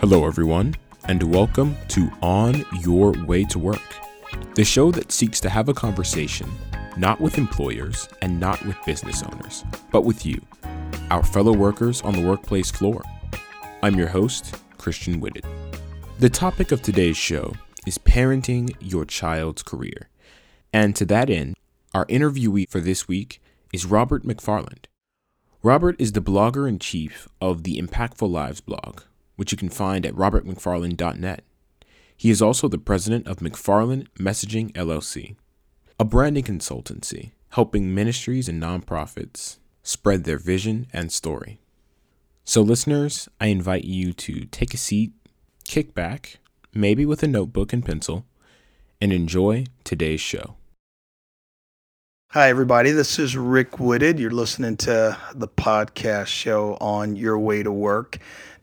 Hello, everyone, and welcome to On Your Way to Work, the show that seeks to have a conversation not with employers and not with business owners, but with you, our fellow workers on the workplace floor. I'm your host, Christian Whitted. The topic of today's show is parenting your child's career. And to that end, our interviewee for this week is Robert McFarland. Robert is the blogger in chief of the Impactful Lives blog, which you can find at robertmcfarland.net. He is also the president of McFarland Messaging LLC, a branding consultancy helping ministries and nonprofits spread their vision and story. So, listeners, I invite you to take a seat, kick back, maybe with a notebook and pencil, and enjoy today's show. Hi, everybody. This is Rick Wooded. You're listening to the podcast show on Your Way to Work.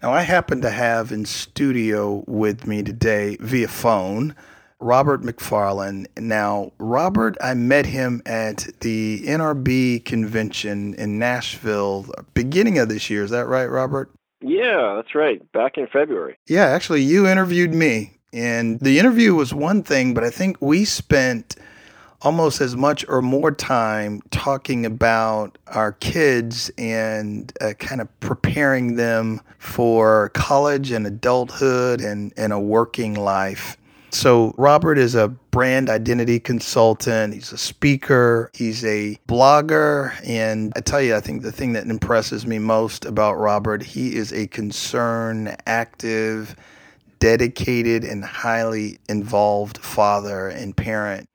Now, I happen to have in studio with me today via phone Robert McFarland. Now, Robert, I met him at the NRB convention in Nashville beginning of this year. Is that right, Robert? Yeah, that's right. Back in February. Yeah, actually, you interviewed me. And the interview was one thing, but I think we spent almost as much or more time talking about our kids and uh, kind of preparing them for college and adulthood and, and a working life. So, Robert is a brand identity consultant. He's a speaker. He's a blogger. And I tell you, I think the thing that impresses me most about Robert, he is a concerned, active, dedicated, and highly involved father and parent.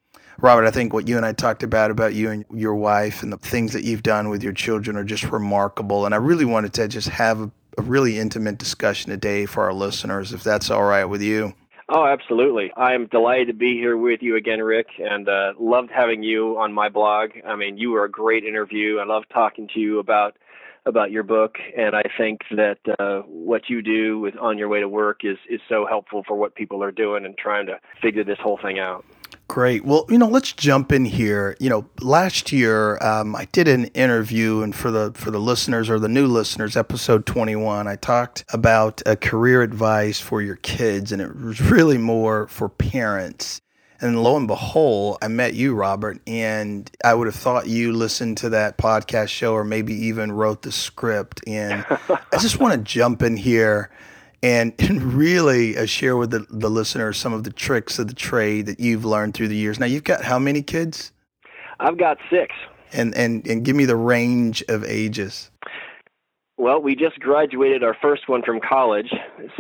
Robert, I think what you and I talked about, about you and your wife and the things that you've done with your children are just remarkable. And I really wanted to just have a, a really intimate discussion today for our listeners, if that's all right with you. Oh, absolutely. I'm delighted to be here with you again, Rick, and uh, loved having you on my blog. I mean, you were a great interview. I love talking to you about about your book, and I think that uh, what you do with On Your Way to Work is is so helpful for what people are doing and trying to figure this whole thing out. Great. Well, you know, let's jump in here. You know, last year um, I did an interview, and for the for the listeners or the new listeners, episode twenty one, I talked about a career advice for your kids, and it was really more for parents. And lo and behold, I met you, Robert, and I would have thought you listened to that podcast show or maybe even wrote the script. And I just want to jump in here and, and really uh, share with the, the listeners some of the tricks of the trade that you've learned through the years. Now, you've got how many kids? I've got six. And, and, and give me the range of ages. Well, we just graduated our first one from college,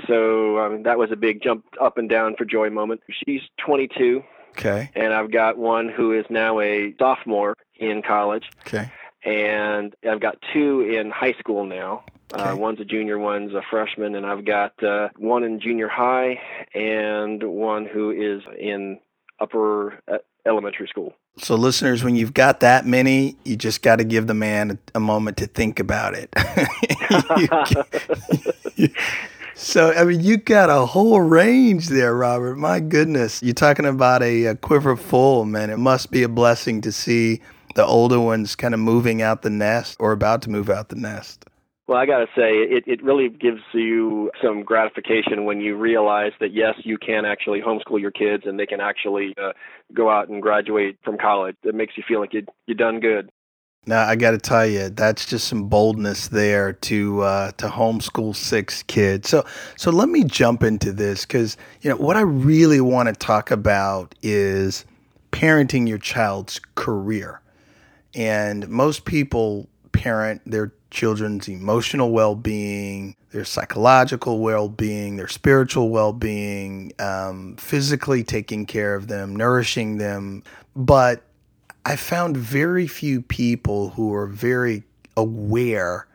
so um, that was a big jump up and down for joy moment. She's 22. Okay. And I've got one who is now a sophomore in college. Okay. And I've got two in high school now. Uh, okay. Uh, one's a junior, one's a freshman, and I've got uh, one in junior high and one who is in upper uh, elementary school. So, listeners, when you've got that many, you just got to give the man a, moment to think about it. so, I mean, you got a whole range there, Robert. My goodness. You're talking about a, a quiver full, man. It must be a blessing to see the older ones kind of moving out the nest or about to move out the nest. Well, I got to say, it, it really gives you some gratification when you realize that, yes, you can actually homeschool your kids and they can actually uh, go out and graduate from college. It makes you feel like you, you've done good. Now, I got to tell you, that's just some boldness there to uh, to homeschool six kids. So, so let me jump into this because you know what I really want to talk about is parenting your child's career, and most people parent their children's emotional well being, their psychological well being, their spiritual well being, um, physically taking care of them, nourishing them. But I found very few people who are very aware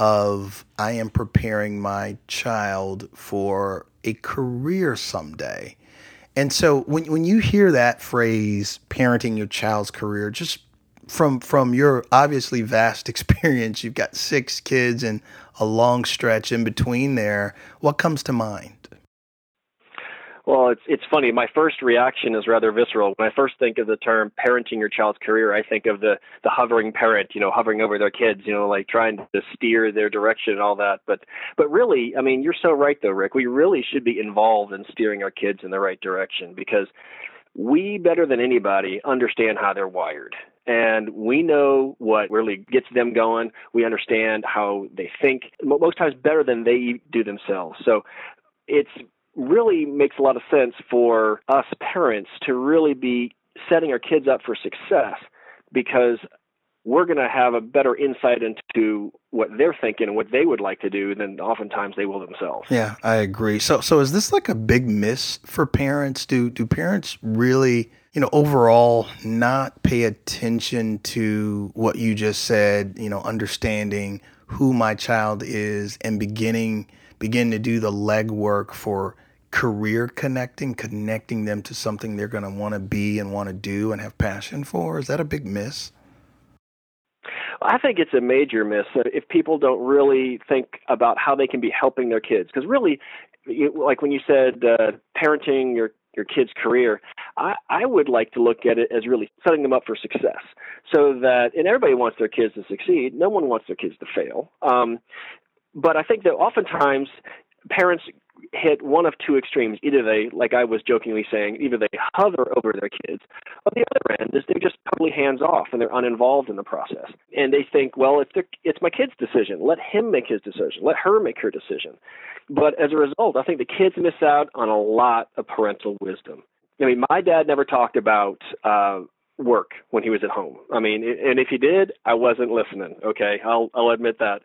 of I am preparing my child for a career someday. And so when, when you hear that phrase, parenting your child's career, just from from your obviously vast experience, you've got six kids and a long stretch in between there. What comes to mind? Well, it's it's funny. My first reaction is rather visceral. When I first think of the term parenting your child's career, I think of the the hovering parent, you know, hovering over their kids, you know, like trying to steer their direction and all that. But but really, I mean, you're so right though, Rick. We really should be involved in steering our kids in the right direction because we better than anybody understand how they're wired and we know what really gets them going. We understand how they think most times better than they do themselves. So it's really makes a lot of sense for us parents to really be setting our kids up for success because we're going to have a better insight into what they're thinking and what they would like to do than oftentimes they will themselves. Yeah, I agree. So so is this like a big miss for parents? Do do parents really, you know, overall not pay attention to what you just said, you know, understanding who my child is and beginning begin to do the legwork for career connecting, connecting them to something they're going to want to be and want to do and have passion for? Is that a big miss? I think it's a major miss if people don't really think about how they can be helping their kids. Because really, like when you said uh, parenting your your kid's career, I, I would like to look at it as really setting them up for success. So that, and everybody wants their kids to succeed. No one wants their kids to fail. Um, but I think that oftentimes parents hit one of two extremes. Either they, like I was jokingly saying, either they hover over their kids, or the other end is they're just totally hands off and they're uninvolved in the process. And they think, well, it's it's my kid's decision. Let him make his decision. Let her make her decision. But as a result, I think the kids miss out on a lot of parental wisdom. I mean, my dad never talked about uh, work when he was at home. I mean, and if he did, I wasn't listening. Okay, I'll I'll admit that,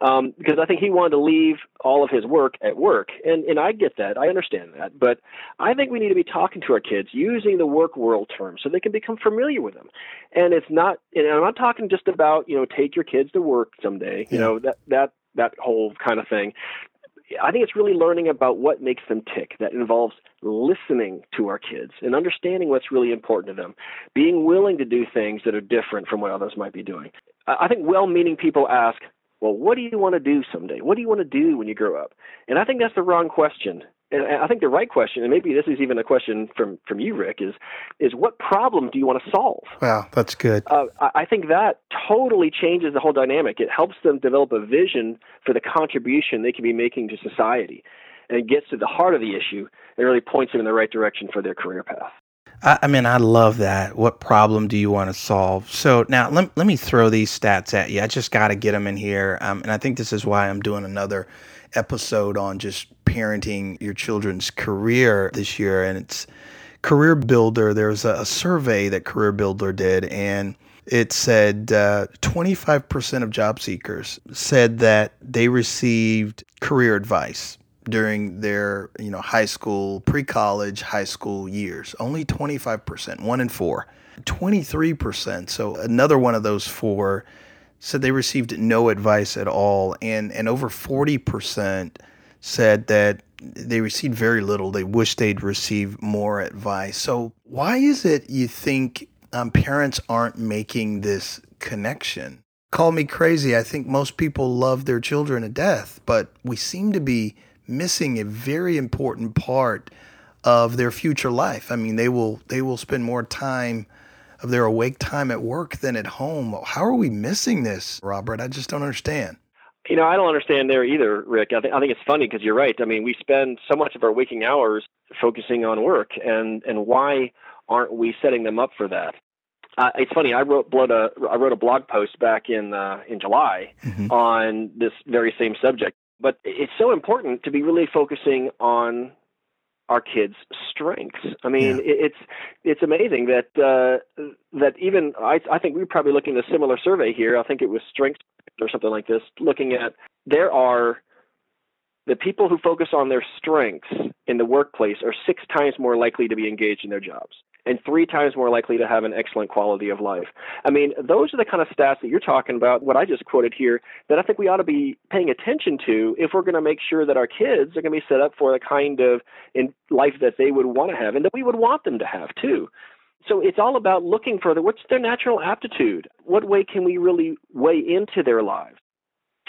um, because I think he wanted to leave all of his work at work, and and I get that, I understand that, but I think we need to be talking to our kids using the work world terms so they can become familiar with them, and it's not, and I'm not talking just about you know take your kids to work someday, you yeah. know that that that whole kind of thing. I think it's really learning about what makes them tick. That involves listening to our kids and understanding what's really important to them, being willing to do things that are different from what others might be doing. I think well meaning people ask, well, what do you want to do someday? What do you want to do when you grow up? And I think that's the wrong question and I think the right question, and maybe this is even a question from from you, Rick, is is what problem do you want to solve? Wow, that's good. Uh, I think that totally changes the whole dynamic. It helps them develop a vision for the contribution they can be making to society, and it gets to the heart of the issue and really points them in the right direction for their career path. I, I mean, I love that. What problem do you want to solve? So now let, let me throw these stats at you. I just got to get them in here. Um, and I think this is why I'm doing another episode on just parenting your children's career this year. And it's Career Builder. There's a, a survey that Career Builder did, and it said uh, 25% of job seekers said that they received career advice during their you know high school pre-college high school years only 25% one in four 23% so another one of those four said they received no advice at all, and and over forty percent said that they received very little. They wish they'd received more advice. So why is it you think um, parents aren't making this connection? Call me crazy. I think most people love their children to death, but we seem to be missing a very important part of their future life. I mean, they will they will spend more time of their awake time at work than at home. How are we missing this, Robert? I just don't understand. You know, I don't understand there either, Rick. I, th- I think it's funny because you're right. I mean, we spend so much of our waking hours focusing on work, and and why aren't we setting them up for that? Uh, it's funny. I wrote, blood a, I wrote a blog post back in uh, in July mm-hmm. on this very same subject. But it's so important to be really focusing on our kids' strengths. I mean, yeah. it's it's amazing that uh, that even I, I think we are probably looking at a similar survey here. I think it was strengths or something like this, looking at there are the people who focus on their strengths in the workplace are six times more likely to be engaged in their jobs and three times more likely to have an excellent quality of life. I mean, those are the kind of stats that you're talking about, what I just quoted here, that I think we ought to be paying attention to if we're going to make sure that our kids are going to be set up for the kind of in life that they would want to have and that we would want them to have too. So it's all about looking for the, what's their natural aptitude? What way can we really weigh into their lives?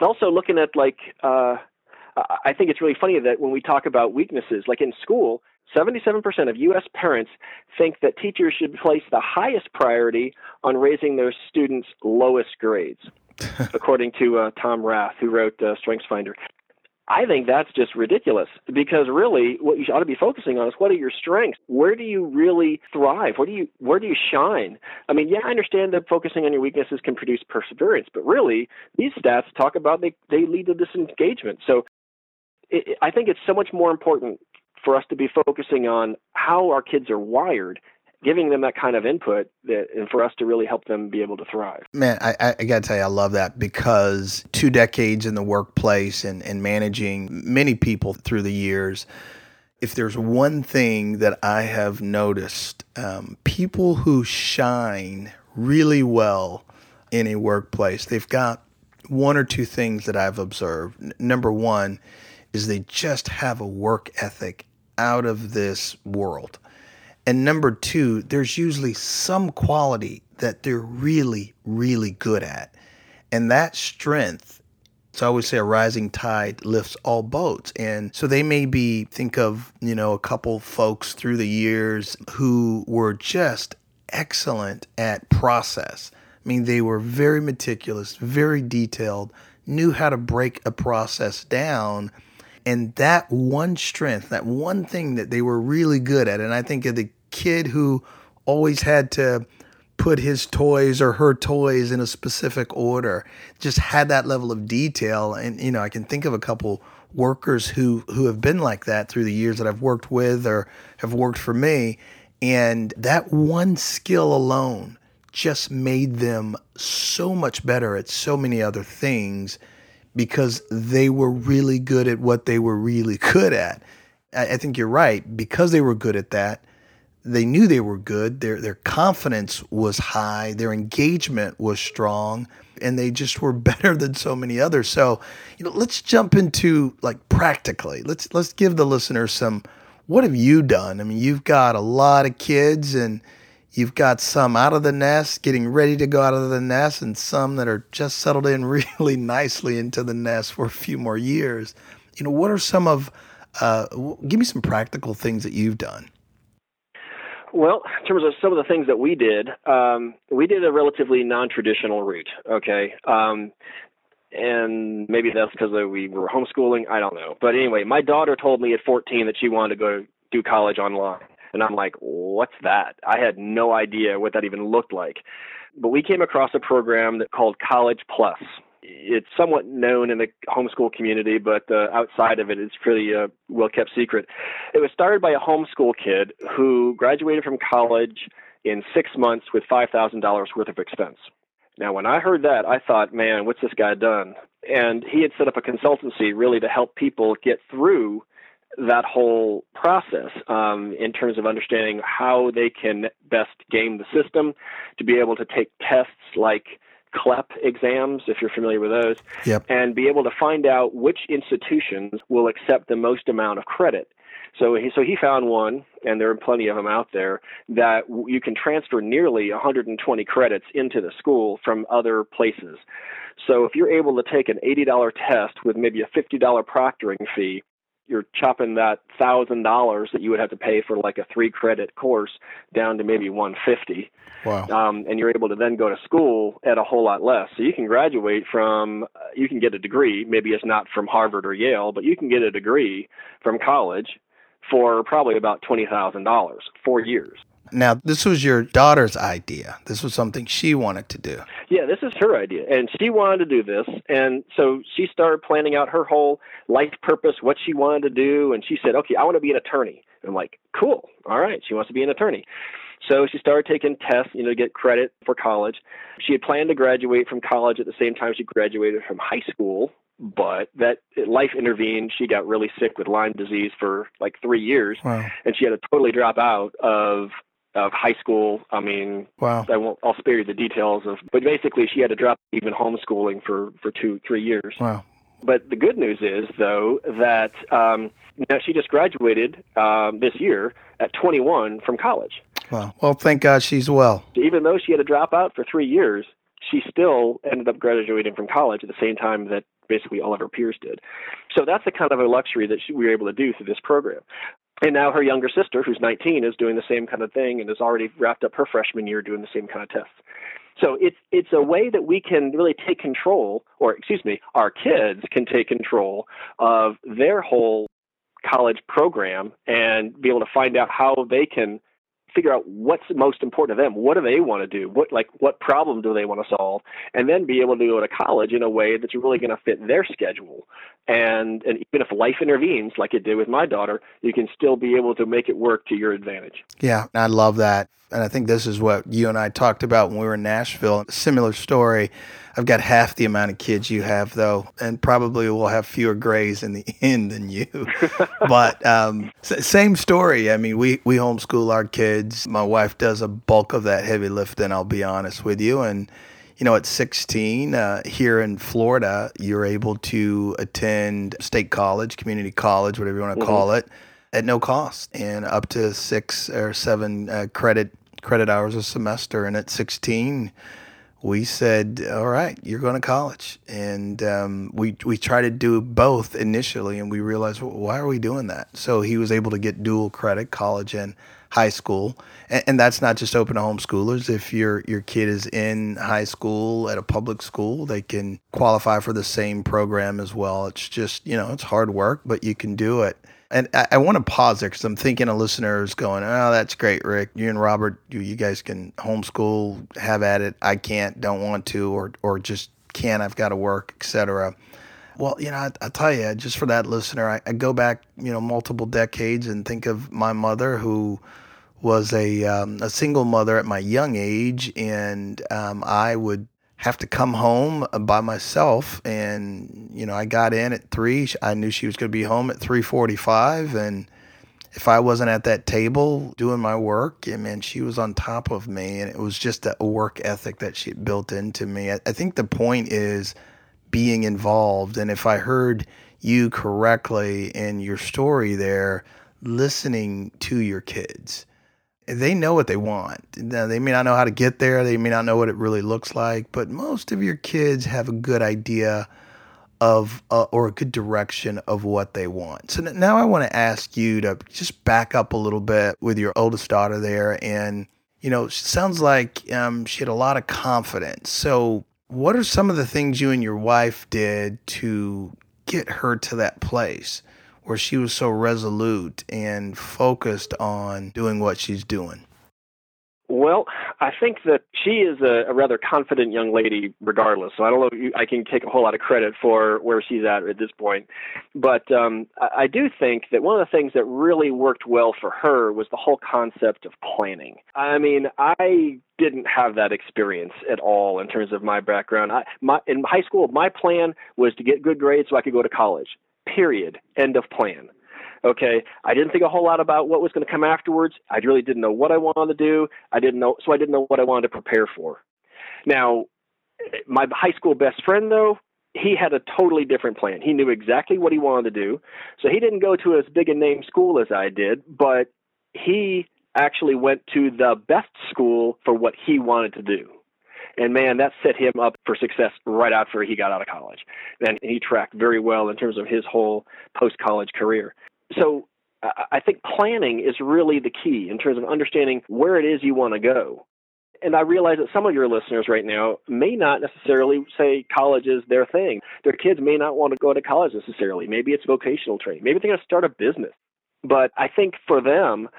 Also looking at like uh, I think it's really funny that when we talk about weaknesses, like in school, 77% of U.S. parents think that teachers should place the highest priority on raising their students' lowest grades, according to uh, Tom Rath, who wrote uh, StrengthsFinder. I think that's just ridiculous because really what you ought to be focusing on is what are your strengths? Where do you really thrive? Where do you where do you shine? I mean, yeah, I understand that focusing on your weaknesses can produce perseverance, but really these stats talk about they they lead to disengagement. So it, I think it's so much more important for us to be focusing on how our kids are wired giving them that kind of input that, and for us to really help them be able to thrive. Man, I, I got to tell you, I love that because two decades in the workplace and, and managing many people through the years, if there's one thing that I have noticed, um, people who shine really well in a workplace, they've got one or two things that I've observed. N- number one is they just have a work ethic out of this world. And number two, there's usually some quality that they're really, really good at. And that strength, so I always say a rising tide lifts all boats. And so they may be, think of, you know, a couple folks through the years who were just excellent at process. I mean, they were very meticulous, very detailed, knew how to break a process down and that one strength, that one thing that they were really good at, and I think of the kid who always had to put his toys or her toys in a specific order just had that level of detail. And you know i can think of a couple workers who who have been like that through the years that i've worked with or have worked for me. And that one skill alone just made them so much better at so many other things because they were really good at what they were really good at i, I think you're right because they were good at that they knew they were good. Their their confidence was high. Their engagement was strong, and they just were better than so many others. So, you know, let's jump into like practically. Let's let's give the listeners some. What have you done? I mean, you've got a lot of kids, and you've got some out of the nest, getting ready to go out of the nest, and some that are just settled in really nicely into the nest for a few more years. You know, what are some of? Uh, give me some practical things that you've done. Well, in terms of some of the things that we did, um, we did a relatively non-traditional route. Okay, um, and maybe that's because we were homeschooling. I don't know. But anyway, my daughter told me at 14 that she wanted to go do college online, and I'm like, "What's that?" I had no idea what that even looked like. But we came across a program that called College Plus it's somewhat known in the homeschool community, but uh, outside of it, it's pretty uh, well kept secret. It was started by a homeschool kid who graduated from college in six months with $5,000 worth of expense. Now, when I heard that, I thought, man, what's this guy done? And he had set up a consultancy really to help people get through that whole process um, in terms of understanding how they can best game the system, to be able to take tests like CLEP exams, if you're familiar with those, yep. and be able to find out which institutions will accept the most amount of credit. So he, so he found one, and there are plenty of them out there, that you can transfer nearly 120 credits into the school from other places. So if you're able to take an $80 test with maybe a $50 proctoring fee, you're chopping that thousand dollars that you would have to pay for like a three credit course down to maybe 150 wow. Um, and you're able to then go to school at a whole lot less. So you can graduate from uh, you can get a degree. Maybe it's not from harvard or yale but you can get a degree from college for probably about $20000 four years now, this was your daughter's idea. This was something she wanted to do. Yeah, this is her idea. And she wanted to do this. And so she started planning out her whole life purpose, what she wanted to do. And she said, okay, I want to be an attorney. And I'm like, cool. All right. She wants to be an attorney. So she started taking tests, you know, to get credit for college. She had planned to graduate from college at the same time she graduated from high school, but that life intervened. She got really sick with Lyme disease for like three years, wow. and she had to totally drop out of of high school. I mean, wow. I won't. I'll spare you the details of. But basically, she had to drop even homeschooling for for two three years. Wow. But the good news is, though, that um, now she just graduated um, this year at 21 from college. Wow. Well, thank God she's well. Even though she had to drop out for three years, she still ended up graduating from college at the same time that basically all of her peers did. So that's the kind of a luxury that she, we were able to do through this program. And now her younger sister, who's 19, is doing the same kind of thing and has already wrapped up her freshman year doing the same kind of tests. So it's it's a way that we can really take control, or excuse me, our kids can take control of their whole college program and be able to find out how they can figure out what's most important to them. What do they want to do? What like what problem do they want to solve? And then be able to go to college in a way that's really going to fit their schedule. And and even if life intervenes, like it did with my daughter, you can still be able to make it work to your advantage. Yeah, I love that. And I think this is what you and I talked about when we were in Nashville. Similar story. I've got half the amount of kids you have, though, and probably will have fewer grays in the end than you. but um, same story. I mean, we, we homeschool our kids. My wife does a bulk of that heavy lifting, I'll be honest with you. And, you know, at 16 uh, here in Florida, you're able to attend state college, community college, whatever you want to mm-hmm. call it, at no cost and up to six or seven uh, credit credit hours a semester. And at 16, we said, "All right, you're going to college," and um, we we tried to do both initially, and we realized, well, why are we doing that? So he was able to get dual credit, college and high school, and, and, that's not just open to homeschoolers. If your your kid is in high school at a public school, they can qualify for the same program as well. It's just you know it's hard work, but you can do it. And I, I want to pause there because I'm thinking of listeners going, "Oh, that's great, Rick. You and Robert, you, you guys can homeschool, have at it. I can't, don't want to, or or just can't. I've got to work, etc." Well, you know, I, I, tell you, just for that listener, I, I, go back, you know, multiple decades and think of my mother who was a um, a single mother at my young age, and um, I would have to come home uh, by myself. And you know i got in at three. I knew she was going to be home at 3.45 and if i wasn't at that table doing my work and man she was on top of me. And it was just a work ethic that she built into me. I, I think the point is being involved. And if i heard you correctly in your story there listening to your kids they know what they want. Now, they may not know how to get there. They may not know what it really looks like, but most of your kids have a good idea of uh, or a good direction of what they want. So now I want to ask you to just back up a little bit with your oldest daughter there, and you know, sounds like um, she had a lot of confidence. So, what are some of the things you and your wife did to get her to that place? Where she was so resolute and focused on doing what she's doing? Well, I think that she is a, a rather confident young lady, regardless. So I don't know if you, I can take a whole lot of credit for where she's at at this point. But um, I, I do think that one of the things that really worked well for her was the whole concept of planning. I mean, I didn't have that experience at all in terms of my background. I, my, in high school, my plan was to get good grades so I could go to college period, end of plan. Okay, I didn't think a whole lot about what was going to come afterwards. I really didn't know what I wanted to do. I didn't know, so I didn't know what I wanted to prepare for. Now, my high school best friend, though, he had a totally different plan. He knew exactly what he wanted to do. So he didn't go to as big a name school as I did, but he actually went to the best school for what he wanted to do. And man, that set him up for success right after he got out of college. And he tracked very well in terms of his whole post college career. So I think planning is really the key in terms of understanding where it is you want to go. And I realize that some of your listeners right now may not necessarily say college is their thing. Their kids may not want to go to college necessarily. Maybe it's vocational training. Maybe they're going to start a business. But I think for them,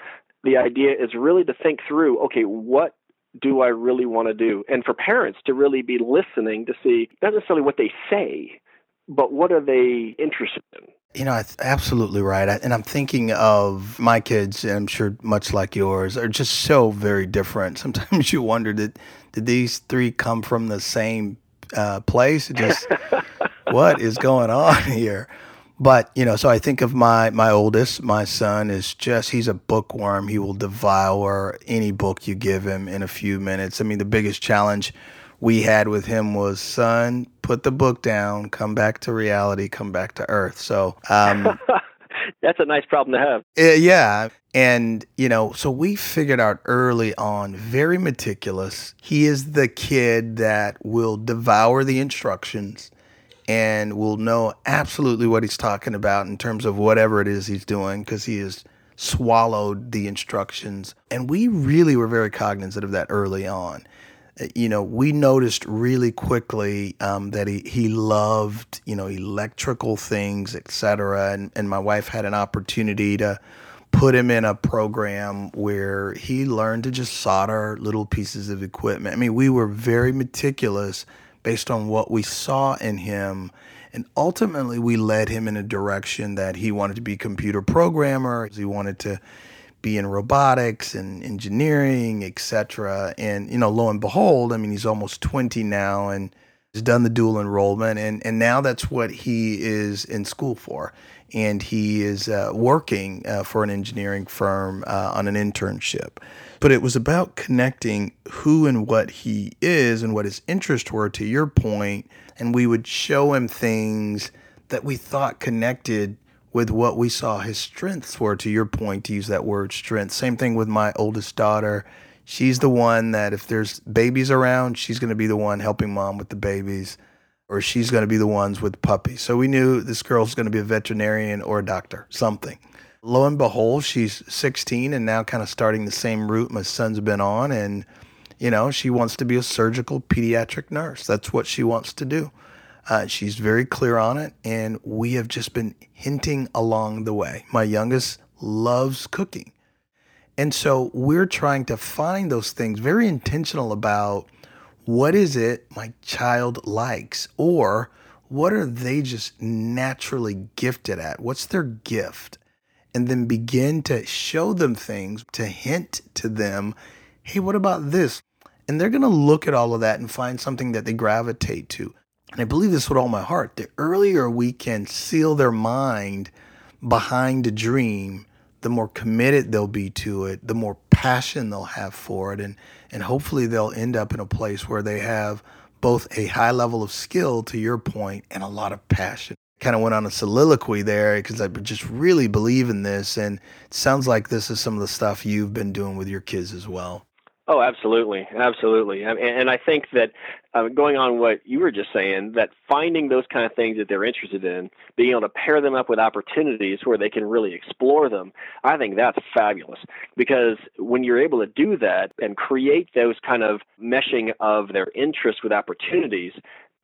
the idea is really to think through okay, what do I really want to do? And for parents to really be listening to see not necessarily what they say, but what are they interested in? You know, absolutely right. And I'm thinking of my kids, and I'm sure much like yours, are just so very different. Sometimes you wonder did did these three come from the same uh, place? Just what is going on here? But you know, so I think of my my oldest, my son is just he's a bookworm. He will devour any book you give him in a few minutes. I mean, the biggest challenge we had with him was son, put the book down, come back to reality, come back to earth. So um, that's a nice problem to have. Uh, yeah. And, you know, so we figured out early on, very meticulous. He is the kid that will devour the instructions and will know absolutely what he's talking about in terms of whatever it is he's doing because he has swallowed the instructions. And we really were very cognizant of that early on. Uh, you know, we noticed really quickly um, that he, he loved, you know, electrical things, etc. And, and my wife had an opportunity to put him in a program where he learned to just solder little pieces of equipment. I mean, we were very meticulous based on what we saw in him. And ultimately, we led him in a direction that he wanted to be computer programmer. He wanted to be in robotics and engineering, etc. And you know, lo and behold, I mean, he's almost 20 now and he's done the dual enrollment, and and now that's what he is in school for. And he is uh, working uh, for an engineering firm uh, on an internship. But it was about connecting who and what he is and what his interests were. To your point, and we would show him things that we thought connected with what we saw his strengths were to your point to use that word strength same thing with my oldest daughter. She's the one that if there's babies around she's going to be the one helping mom with the babies or she's going to be the ones with puppies. So we knew this girl's going to be a veterinarian or a doctor something lo and behold she's 16 and now kind of starting the same route my son's been on and you know she wants to be a surgical pediatric nurse that's what she wants to do uh, she's very clear on it, and we have just been hinting along the way. My youngest loves cooking. And so we're trying to find those things, very intentional about what is it my child likes, or what are they just naturally gifted at? What's their gift? And then begin to show them things, to hint to them, hey, what about this? And they're going to look at all of that and find something that they gravitate to. And I believe this with all my heart. The earlier we can seal their mind behind a dream, the more committed they'll be to it, the more passion they'll have for it. And, and hopefully they'll end up in a place where they have both a high level of skill, to your point, and a lot of passion. Kind of went on a soliloquy there because I just really believe in this. And it sounds like this is some of the stuff you've been doing with your kids as well. Oh, absolutely, absolutely, and I think that uh, going on what you were just saying, that finding those kind of things that they're interested in, being able to pair them up with opportunities where they can really explore them, I think that's fabulous. Because when you're able to do that and create those kind of meshing of their interests with opportunities,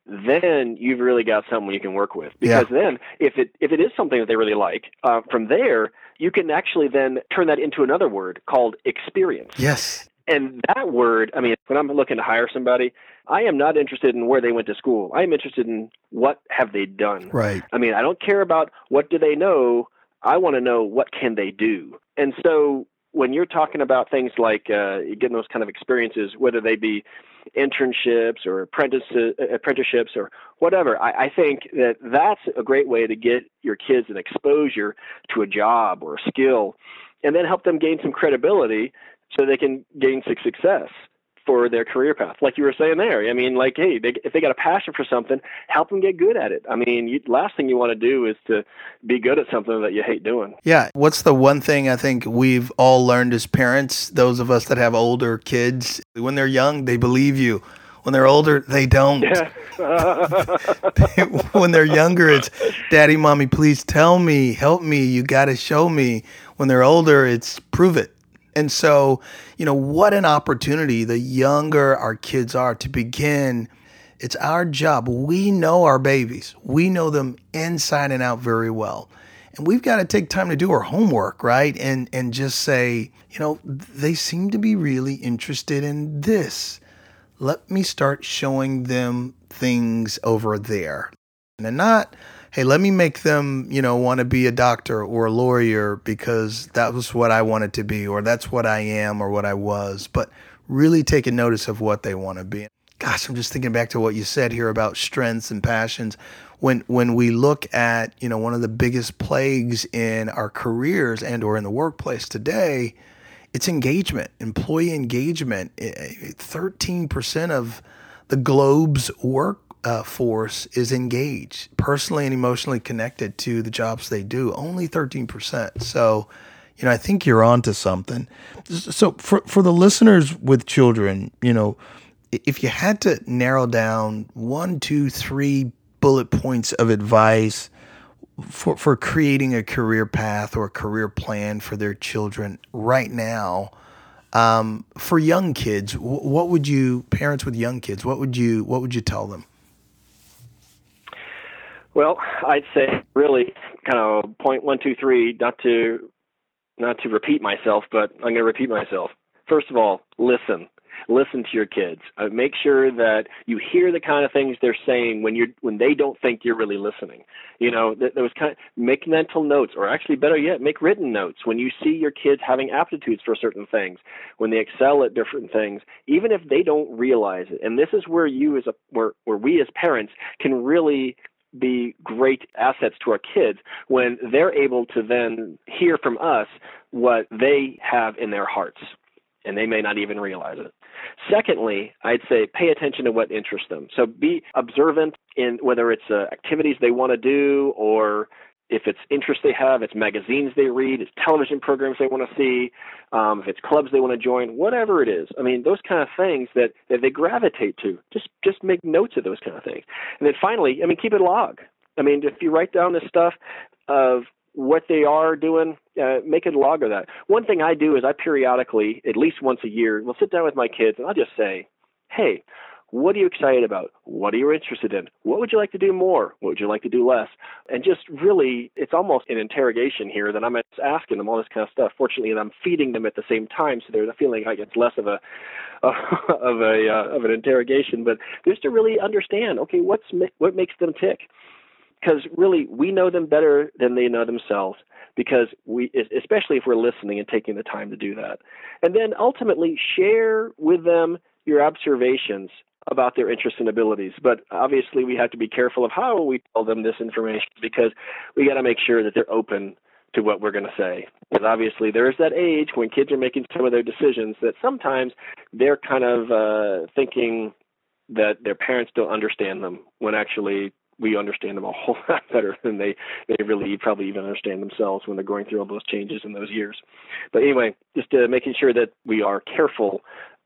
then you've really got someone you can work with. Because yeah. then, if it if it is something that they really like, uh, from there you can actually then turn that into another word called experience. Yes. And that word, I mean, when I'm looking to hire somebody, I am not interested in where they went to school. I am interested in what have they done. Right. I mean, I don't care about what do they know. I want to know what can they do. And so when you're talking about things like uh, getting those kind of experiences, whether they be internships or apprenticeships or whatever, I, I think that that's a great way to get your kids an exposure to a job or a skill and then help them gain some credibility so they can gain success for their career path. Like you were saying there, I mean, like, hey, they, if they got a passion for something, help them get good at it. I mean, you, last thing you want to do is to be good at something that you hate doing. Yeah. What's the one thing I think we've all learned as parents, those of us that have older kids, when they're young, they believe you. When they're older, they don't. Yeah. when they're younger, it's daddy, mommy, please tell me, help me, you got to show me. When they're older, it's prove it and so, you know, what an opportunity the younger our kids are to begin. It's our job. We know our babies, we know them inside and out very well. And we've got to take time to do our homework, right? And and just say, you know, they seem to be really interested in this. Let me start showing them things over there. And not hey, let me make them, you know, want to be a doctor or a lawyer because that was what I wanted to be, or that's what I am, or what I was. But really taking notice of what they want to be. Gosh, I'm just thinking back to what you said here about strengths and passions. When when we look at, you know, one of the biggest plagues in our careers and or in the workplace today, it's engagement, employee engagement. 13% of the globe's work uh, force is engaged, personally and emotionally connected to the jobs they do. Only 13%. So, you know, I think you're onto something. So, for, for the listeners with children, you know, if you had to narrow down one, two, three bullet points of advice, for for creating a career path or a career plan for their children right now. Um, for young kids, what would you parents with young kids? What would you what would you tell them? Well, I'd say really kind of point one, two, three. Not to not to repeat myself, but I'm going to repeat myself. First of all, listen listen to your kids. Uh, make sure that you hear the kind of things they're saying when you're when they don't think you're really listening. You know, th- those kind. Of, make mental notes, or actually better yet, make written notes when you see your kids having aptitudes for certain things, when they excel at different things, even if they don't realize it. And this is where you as a where where we as parents can really be great assets to our kids when they're able to then hear from us what they have in their hearts and they may not even realize it. Secondly, I'd say pay attention to what interests them. So be observant in whether it's uh, activities they want to do or if it's interests they have, it's magazines they read, it's television programs they want to see, um, if it's clubs they want to join, whatever it is. I mean, those kind of things that, that they gravitate to. Just just make notes of those kind of things. And then finally, I mean, keep it log. I mean, if you write down this stuff of what they are doing, uh, make a log of that. One thing I do is I periodically, at least once a year, will sit down with my kids and I'll just say, hey, what are you excited about? What are you interested in? What would you like to do more? What would you like to do less? And just really, it's almost an interrogation here that I'm asking them all this kind of stuff. Fortunately, I'm feeding them at the same time, so they're feeling like it's less of a of a uh, of an interrogation, but just to really understand, okay, what's what makes them tick? because really we know them better than they know themselves because we especially if we're listening and taking the time to do that and then ultimately share with them your observations about their interests and abilities but obviously we have to be careful of how we tell them this information because we got to make sure that they're open to what we're going to say because obviously there's that age when kids are making some of their decisions that sometimes they're kind of uh, thinking that their parents don't understand them when actually we understand them a whole lot better than they they really probably even understand themselves when they're going through all those changes in those years. But anyway, just uh, making sure that we are careful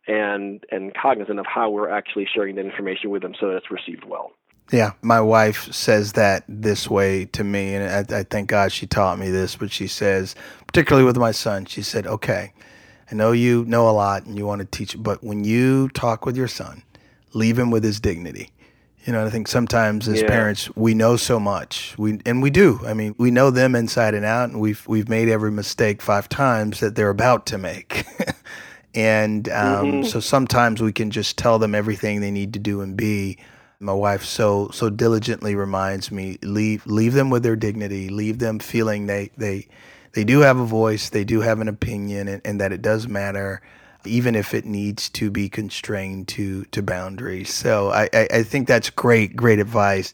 and and cognizant of how we're actually sharing that information with them so that it's received well. Yeah, my wife says that this way to me, and I, I thank God she taught me this. But she says, particularly with my son, she said, "Okay, I know you know a lot and you want to teach, but when you talk with your son, leave him with his dignity." You know, I think sometimes as yeah. parents we know so much. We and we do. I mean, we know them inside and out, and we've we've made every mistake five times that they're about to make. and um, mm-hmm. so sometimes we can just tell them everything they need to do and be. My wife so so diligently reminds me leave leave them with their dignity. Leave them feeling they they they do have a voice. They do have an opinion, and, and that it does matter even if it needs to be constrained to to boundaries. So I, I, I think that's great, great advice.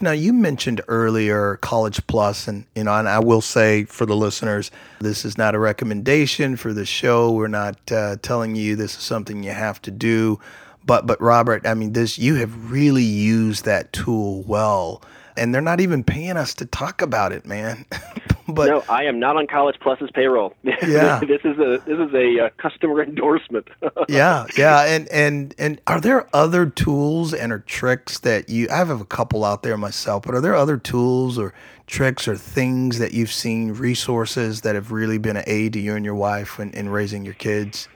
Now you mentioned earlier College Plus, and you know, and I will say for the listeners, this is not a recommendation for the show. We're not uh, telling you this is something you have to do. But but Robert, I mean, this you have really used that tool well, and they're not even paying us to talk about it, man. But no, I am not on College Plus's payroll. Yeah, this is a this is a uh, customer endorsement. yeah, yeah, and and and are there other tools and or tricks that you? I have a couple out there myself, but are there other tools or tricks or things that you've seen, resources that have really been an aid to you and your wife in, in raising your kids?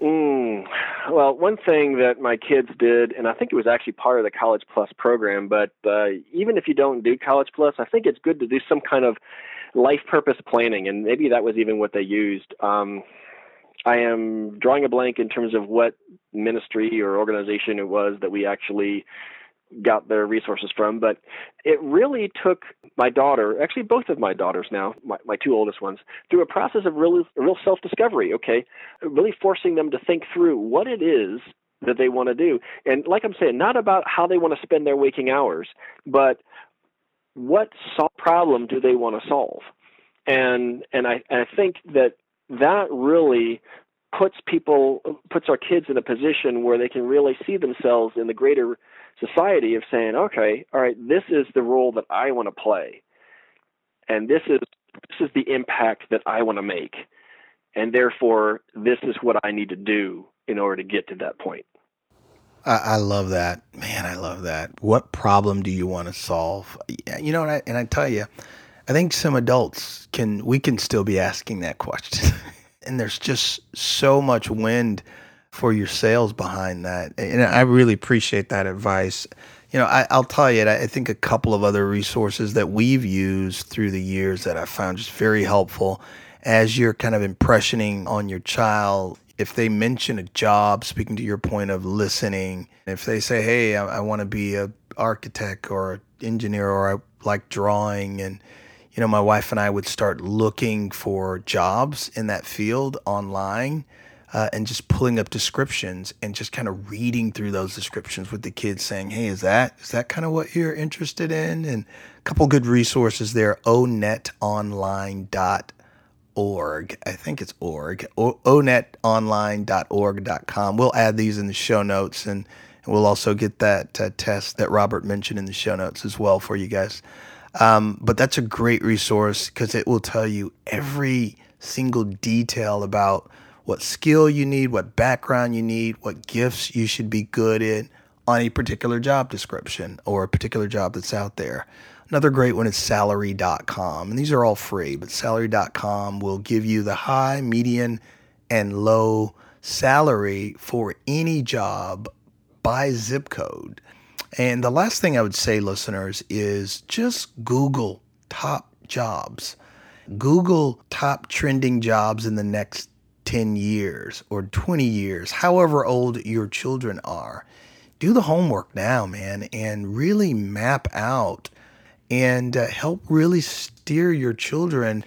Mm, well, one thing that my kids did, and I think it was actually part of the College Plus program, but uh, even if you don't do College Plus, I think it's good to do some kind of life purpose planning, and maybe that was even what they used. Um, I am drawing a blank in terms of what ministry or organization it was that we actually got their resources from, but it really took my daughter, actually both of my daughters now, my, my two oldest ones, through a process of real, real self discovery, okay? Really forcing them to think through what it is that they want to do. And like I'm saying, not about how they want to spend their waking hours, but what problem do they want to solve? And and I, I think that that really puts people puts our kids in a position where they can really see themselves in the greater society of saying, okay, all right, this is the role that I want to play, and this is this is the impact that I want to make, and therefore this is what I need to do in order to get to that point. I, I love that, man. I love that. What problem do you want to solve? You know, and I, and I tell you, I think some adults can we can still be asking that question, and there's just so much wind for your sails behind that, and I really appreciate that advice. You know, I, will tell you, I think a couple of other resources that we've used through the years that I found just very helpful as you're kind of impressioning on your child if they mention a job, speaking to your point of listening, if they say, "Hey, I, I want to be a architect or an engineer or I like drawing," and you know, my wife and I would start looking for jobs in that field online. Uh, and just pulling up descriptions and just kind of reading through those descriptions with the kids saying hey is that is that kind of what you're interested in and a couple good resources there onetonline.org. I think it's org. O- onetonline.org.com. We'll add these in the show notes and, we'll also get that uh, test that Robert mentioned in the show notes as well for you guys. Um, but that's a great resource because it will tell you every single detail about what skill you need, what background you need, what gifts you should be good in on a particular job description or a particular job that's out there. Another great one is salary.com. And these are all free, but salary.com will give you the high, median, and low salary for any job by zip code. And the last thing I would say, listeners, is just Google top jobs. Google top trending jobs in the next 10 years or 20 years, however old your children are. Do the homework now, man, and really map out and uh, help really steer your children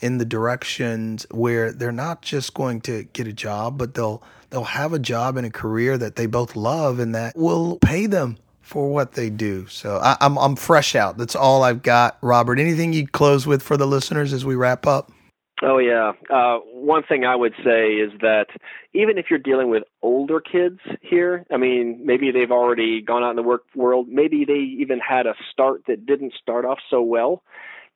in the directions where they're not just going to get a job, but they'll they'll have a job and a career that they both love and that will pay them for what they do. So I, I'm I'm fresh out. That's all I've got, Robert. Anything you'd close with for the listeners as we wrap up? Oh yeah. Uh, one thing I would say is that even if you're dealing with older kids here, I mean, maybe they've already gone out in the work world. Maybe they even had a start that didn't start off so well,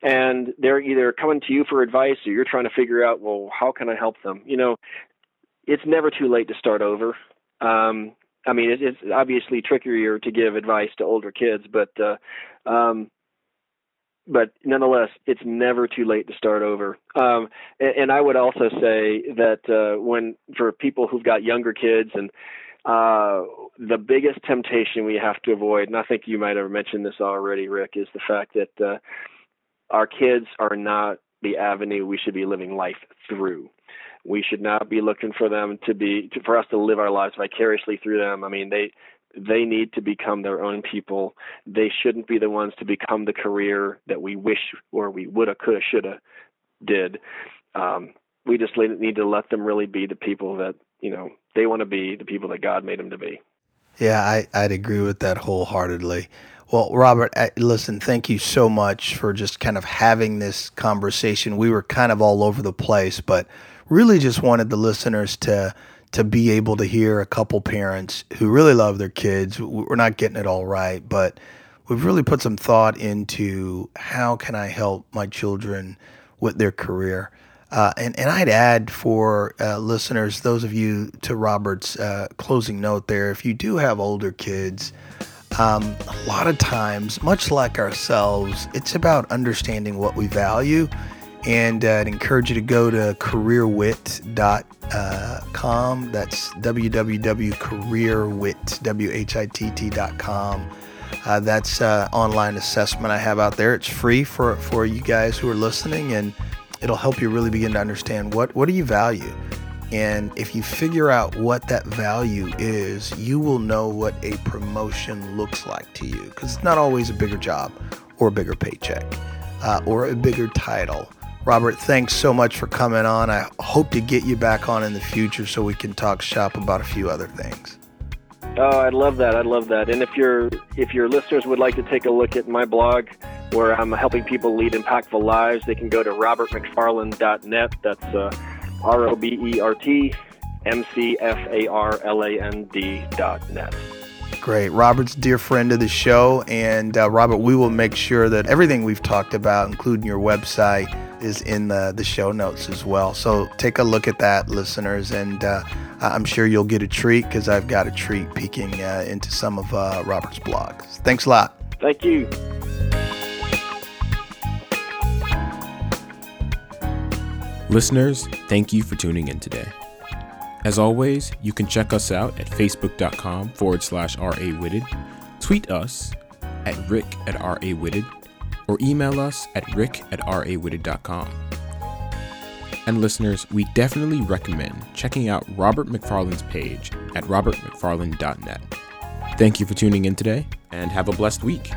and they're either coming to you for advice or you're trying to figure out, well, how can I help them? You know, it's never too late to start over. Um, I mean, it's obviously trickier to give advice to older kids, but uh, um, but nonetheless, it's never too late to start over. Um, and, and, I would also say that uh, when for people who've got younger kids and uh, the biggest temptation we have to avoid, and I think you might have mentioned this already, Rick, is the fact that uh, our kids are not the avenue we should be living life through. We should not be looking for them to be to, for us to live our lives vicariously through them. I mean, they they need to become their own people. They shouldn't be the ones to become the career that we wish or we woulda, coulda, shoulda did. Um, we just need to let them really be the people that you know they want to be, the people that God made them to be. Yeah, I, I'd agree with that wholeheartedly. Well, Robert, listen, thank you so much for just kind of having this conversation. We were kind of all over the place, but really just wanted the listeners to to be able to hear a couple parents who really love their kids. We're not getting it all right, but we've really put some thought into how can I help my children with their career. Uh, and, and I'd add for uh, listeners, those of you to Robert's uh, closing note there, if you do have older kids, um, a lot of times, much like ourselves, it's about understanding what we value and uh, I'd encourage you to go to careerwit.com. That's www.careerwit.com. Uh, that's uh, online assessment I have out there. It's free for, for you guys who are listening, and it'll help you really begin to understand what, what do you value. And if you figure out what that value is, you will know what a promotion looks like to you. Because it's not always a bigger job or a bigger paycheck uh, or a bigger title Robert, thanks so much for coming on. I hope to get you back on in the future so we can talk shop about a few other things. Oh, I'd love that. I'd love that. And if your if your listeners would like to take a look at my blog where I'm helping people lead impactful lives, they can go to robertmcfarland.net. That's uh, R O B E R T M C F A R L A N D dot net. Great. Robert's dear friend of the show. And uh, Robert, we will make sure that everything we've talked about, including your website, is in the, the show notes as well. So take a look at that, listeners, and uh, I'm sure you'll get a treat because I've got a treat peeking uh, into some of uh, Robert's blogs. Thanks a lot. Thank you. Listeners, thank you for tuning in today. As always, you can check us out at facebook.com forward slash rawitted, tweet us at rick at rawitted, or email us at rick at rawitted.com. And listeners, we definitely recommend checking out Robert McFarland's page at robertmcfarland.net. Thank you for tuning in today, and have a blessed week.